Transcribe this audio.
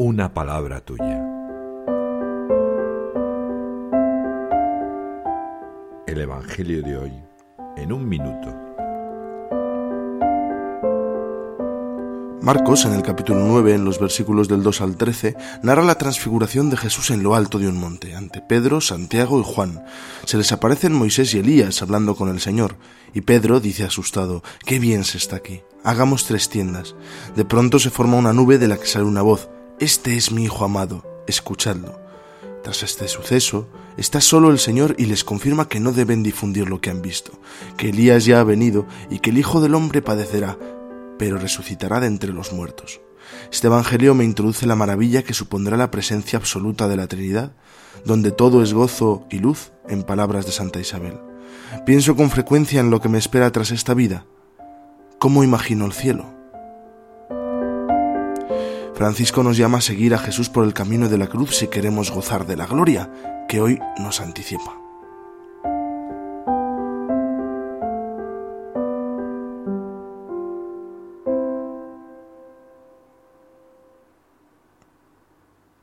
una palabra tuya. El Evangelio de hoy en un minuto. Marcos, en el capítulo 9, en los versículos del 2 al 13, narra la transfiguración de Jesús en lo alto de un monte, ante Pedro, Santiago y Juan. Se les aparecen Moisés y Elías hablando con el Señor, y Pedro dice asustado, Qué bien se está aquí. Hagamos tres tiendas. De pronto se forma una nube de la que sale una voz, este es mi Hijo amado, escuchadlo. Tras este suceso, está solo el Señor y les confirma que no deben difundir lo que han visto, que Elías ya ha venido y que el Hijo del Hombre padecerá, pero resucitará de entre los muertos. Este Evangelio me introduce la maravilla que supondrá la presencia absoluta de la Trinidad, donde todo es gozo y luz, en palabras de Santa Isabel. Pienso con frecuencia en lo que me espera tras esta vida. ¿Cómo imagino el cielo? Francisco nos llama a seguir a Jesús por el camino de la cruz si queremos gozar de la gloria que hoy nos anticipa.